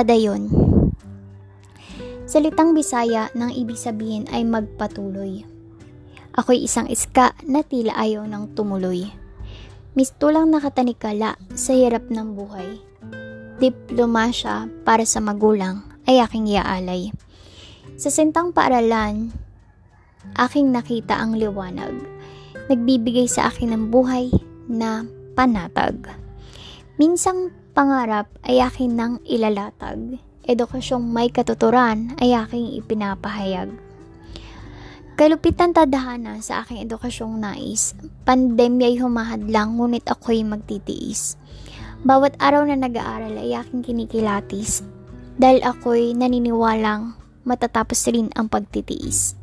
Padayon. Salitang Bisaya ng ibig sabihin ay magpatuloy. Ako'y isang iska na tila ayaw ng tumuloy. Mistulang nakatanikala sa hirap ng buhay. Diplomasya para sa magulang ay aking iaalay. Sa sentang paaralan, aking nakita ang liwanag. Nagbibigay sa akin ng buhay na panatag. Minsang pangarap ay akin nang ilalatag edukasyong may katuturan ay aking ipinapahayag. Kalupitan tadhana sa aking edukasyong nais, pandemya'y humahadlang ngunit ako'y magtitiis. Bawat araw na nag-aaral ay aking kinikilatis dahil ako'y naniniwalang matatapos rin ang pagtitiis.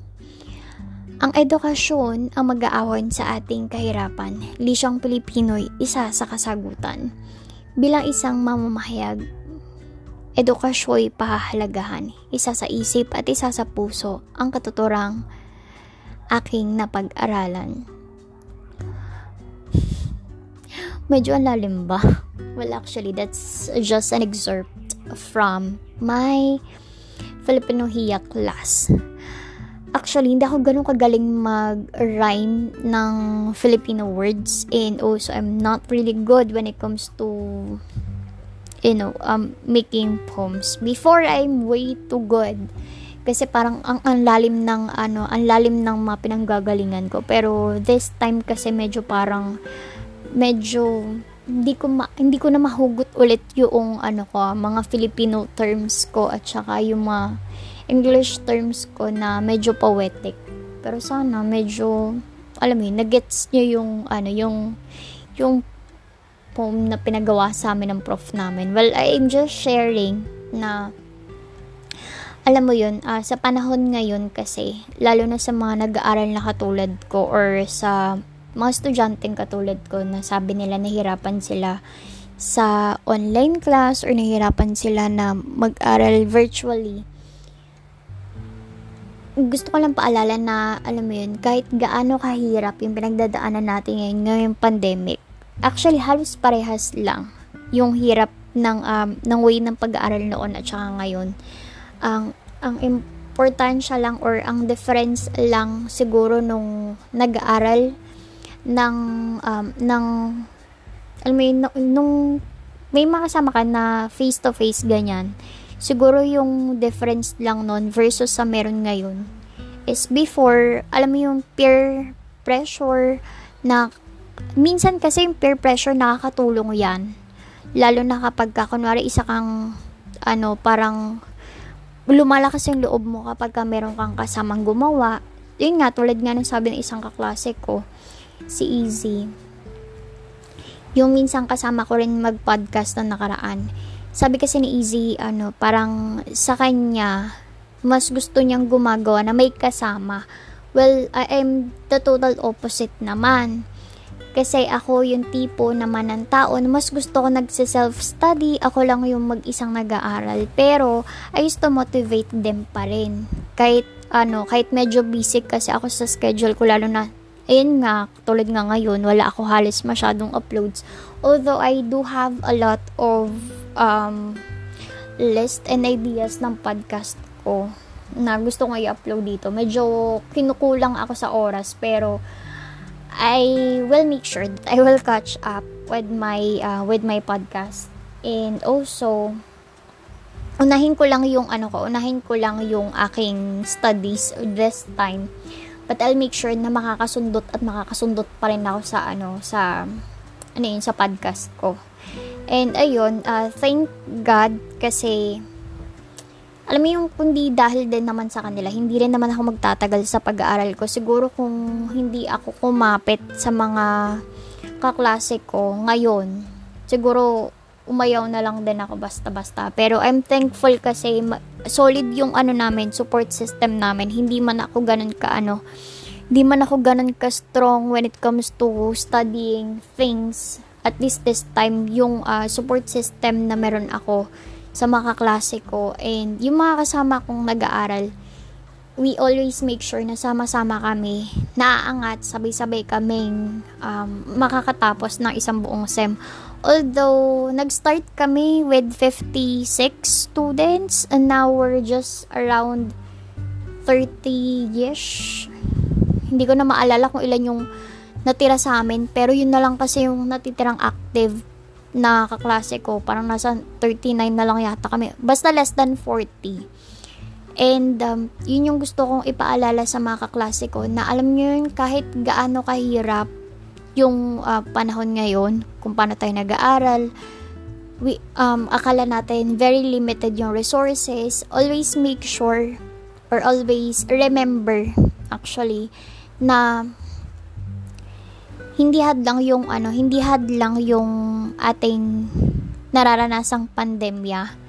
Ang edukasyon ang mag-aawan sa ating kahirapan. Lisyang Pilipino'y isa sa kasagutan. Bilang isang mamamahayag, edukasyo'y pahahalagahan, isa sa isip at isa sa puso, ang katuturang aking napag-aralan. Medyo ang ba? Well, actually, that's just an excerpt from my Filipino Hiya class. Actually, hindi ako ganun kagaling mag-rhyme ng Filipino words and also I'm not really good when it comes to you know, um, making poems. Before, I'm way too good. Kasi parang ang, ang lalim ng ano, ang lalim ng mga pinanggagalingan ko. Pero this time kasi medyo parang medyo hindi ko ma, hindi ko na mahugot ulit yung ano ko, mga Filipino terms ko at saka yung mga English terms ko na medyo poetic. Pero sana medyo alam mo yun, nagets niyo yung ano, yung yung poem na pinagawa sa amin ng prof namin. Well, I'm just sharing na alam mo yun, uh, sa panahon ngayon kasi, lalo na sa mga nag-aaral na katulad ko or sa mga estudyanteng katulad ko na sabi nila nahirapan sila sa online class or nahirapan sila na mag-aral virtually. Gusto ko lang paalala na, alam mo yun, kahit gaano kahirap yung pinagdadaanan natin ngayon, ngayong pandemic, actually halos parehas lang yung hirap ng um, ng way ng pag-aaral noon at saka ngayon. Ang ang importansya lang or ang difference lang siguro nung nag-aaral ng um, ng alam mo yun, nung may makasama ka na face to face ganyan. Siguro yung difference lang noon versus sa meron ngayon is before, alam mo yung peer pressure na minsan kasi yung peer pressure nakakatulong yan. Lalo na kapag ka, kunwari isa kang, ano, parang lumalakas yung loob mo kapag ka meron kang kasamang gumawa. Yun nga, tulad nga ng sabi ng isang kaklase ko, si Easy. Yung minsan kasama ko rin mag-podcast na nakaraan. Sabi kasi ni Easy, ano, parang sa kanya, mas gusto niyang gumagawa na may kasama. Well, I am the total opposite naman kasi ako yung tipo naman ng tao na mas gusto ko nagse-self-study, ako lang yung mag-isang nag-aaral. Pero, I used to motivate them pa rin. Kahit, ano, kahit medyo busy kasi ako sa schedule ko, lalo na, ayun nga, tulad nga ngayon, wala ako halos masyadong uploads. Although, I do have a lot of, um, list and ideas ng podcast ko na gusto ko i-upload dito. Medyo kinukulang ako sa oras, pero, I will make sure that I will catch up with my uh, with my podcast and also unahin ko lang yung ano ko, unahin ko lang yung aking studies this time. But I'll make sure na makakasundot at makakasundot pa rin ako sa ano sa ano yun, sa podcast ko. And ayun, uh, thank God kasi alam mo yung kundi dahil din naman sa kanila, hindi rin naman ako magtatagal sa pag-aaral ko. Siguro kung hindi ako kumapit sa mga kaklase ko ngayon, siguro umayaw na lang din ako basta-basta. Pero I'm thankful kasi solid yung ano namin, support system namin. Hindi man ako ganun ka ano, hindi man ako ganun ka strong when it comes to studying things. At least this time, yung uh, support system na meron ako, sa mga kaklase ko and yung mga kasama kong nag-aaral we always make sure na sama-sama kami, naaangat, sabay-sabay kaming um, makakatapos ng isang buong SEM. Although, nag-start kami with 56 students and now we're just around 30-ish. Hindi ko na maalala kung ilan yung natira sa amin, pero yun na lang kasi yung natitirang active na kaklase ko. Parang nasa 39 na lang yata kami. Basta less than 40. And um, yun yung gusto kong ipaalala sa mga kaklase ko na alam nyo yun kahit gaano kahirap yung uh, panahon ngayon kung paano tayo nag-aaral we, um, akala natin very limited yung resources always make sure or always remember actually na hindi hadlang yung ano hindi hadlang yung ating nararanasang pandemya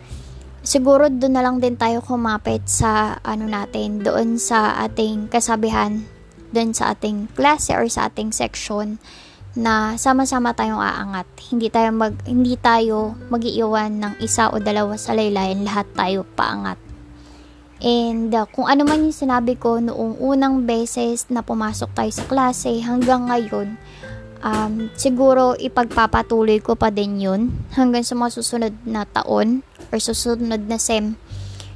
siguro doon na lang din tayo kumapit sa ano natin, doon sa ating kasabihan, doon sa ating klase or sa ating section na sama-sama tayong aangat. Hindi tayo mag hindi tayo magiiwan ng isa o dalawa sa laylayan, lahat tayo paangat. And uh, kung ano man yung sinabi ko noong unang beses na pumasok tayo sa klase hanggang ngayon, um, siguro ipagpapatuloy ko pa din yun hanggang sa mga susunod na taon or susunod na SEM.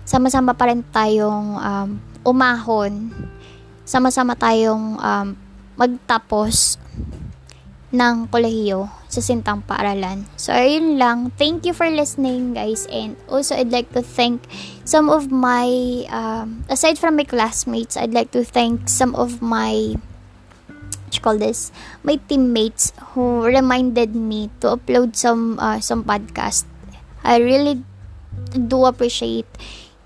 Sama-sama pa rin tayong um, umahon. Sama-sama tayong um, magtapos ng kolehiyo sa Sintang Paaralan. So, ayun lang. Thank you for listening, guys. And also, I'd like to thank some of my, um, aside from my classmates, I'd like to thank some of my what you call this my teammates who reminded me to upload some uh, some podcast I really do appreciate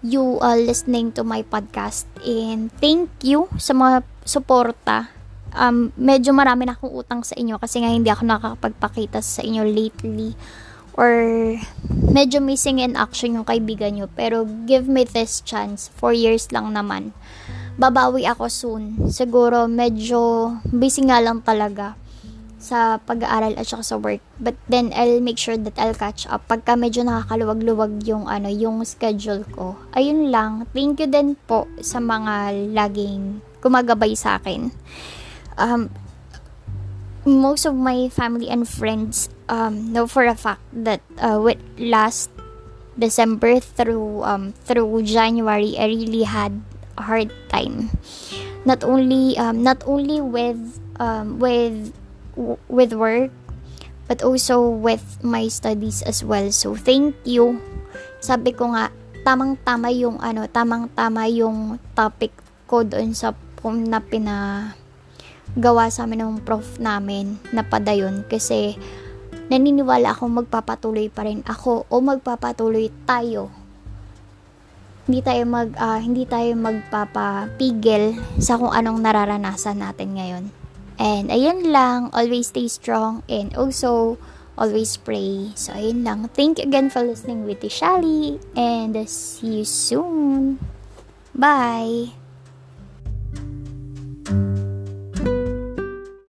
you uh, listening to my podcast and thank you sa mga suporta um, medyo marami na akong utang sa inyo kasi nga hindi ako nakakapagpakita sa inyo lately or medyo missing in action yung kaibigan nyo pero give me this chance 4 years lang naman babawi ako soon. Siguro medyo busy nga lang talaga sa pag-aaral at saka sa work. But then I'll make sure that I'll catch up pagka medyo nakakaluwag-luwag yung ano, yung schedule ko. Ayun lang. Thank you din po sa mga laging gumagabay sa akin. Um, most of my family and friends um, know for a fact that uh, with last December through um, through January, I really had hard time. Not only um, not only with um, with with work but also with my studies as well. So thank you. Sabi ko nga tamang tama yung ano tamang tama yung topic ko doon sa pum na pina gawa sa amin ng prof namin na padayon kasi naniniwala ako magpapatuloy pa rin ako o magpapatuloy tayo hindi tayo mag uh, hindi tayo magpapapigil sa kung anong nararanasan natin ngayon. And ayun lang, always stay strong and also always pray. So ayun lang. Thank you again for listening with Shali and see you soon. Bye.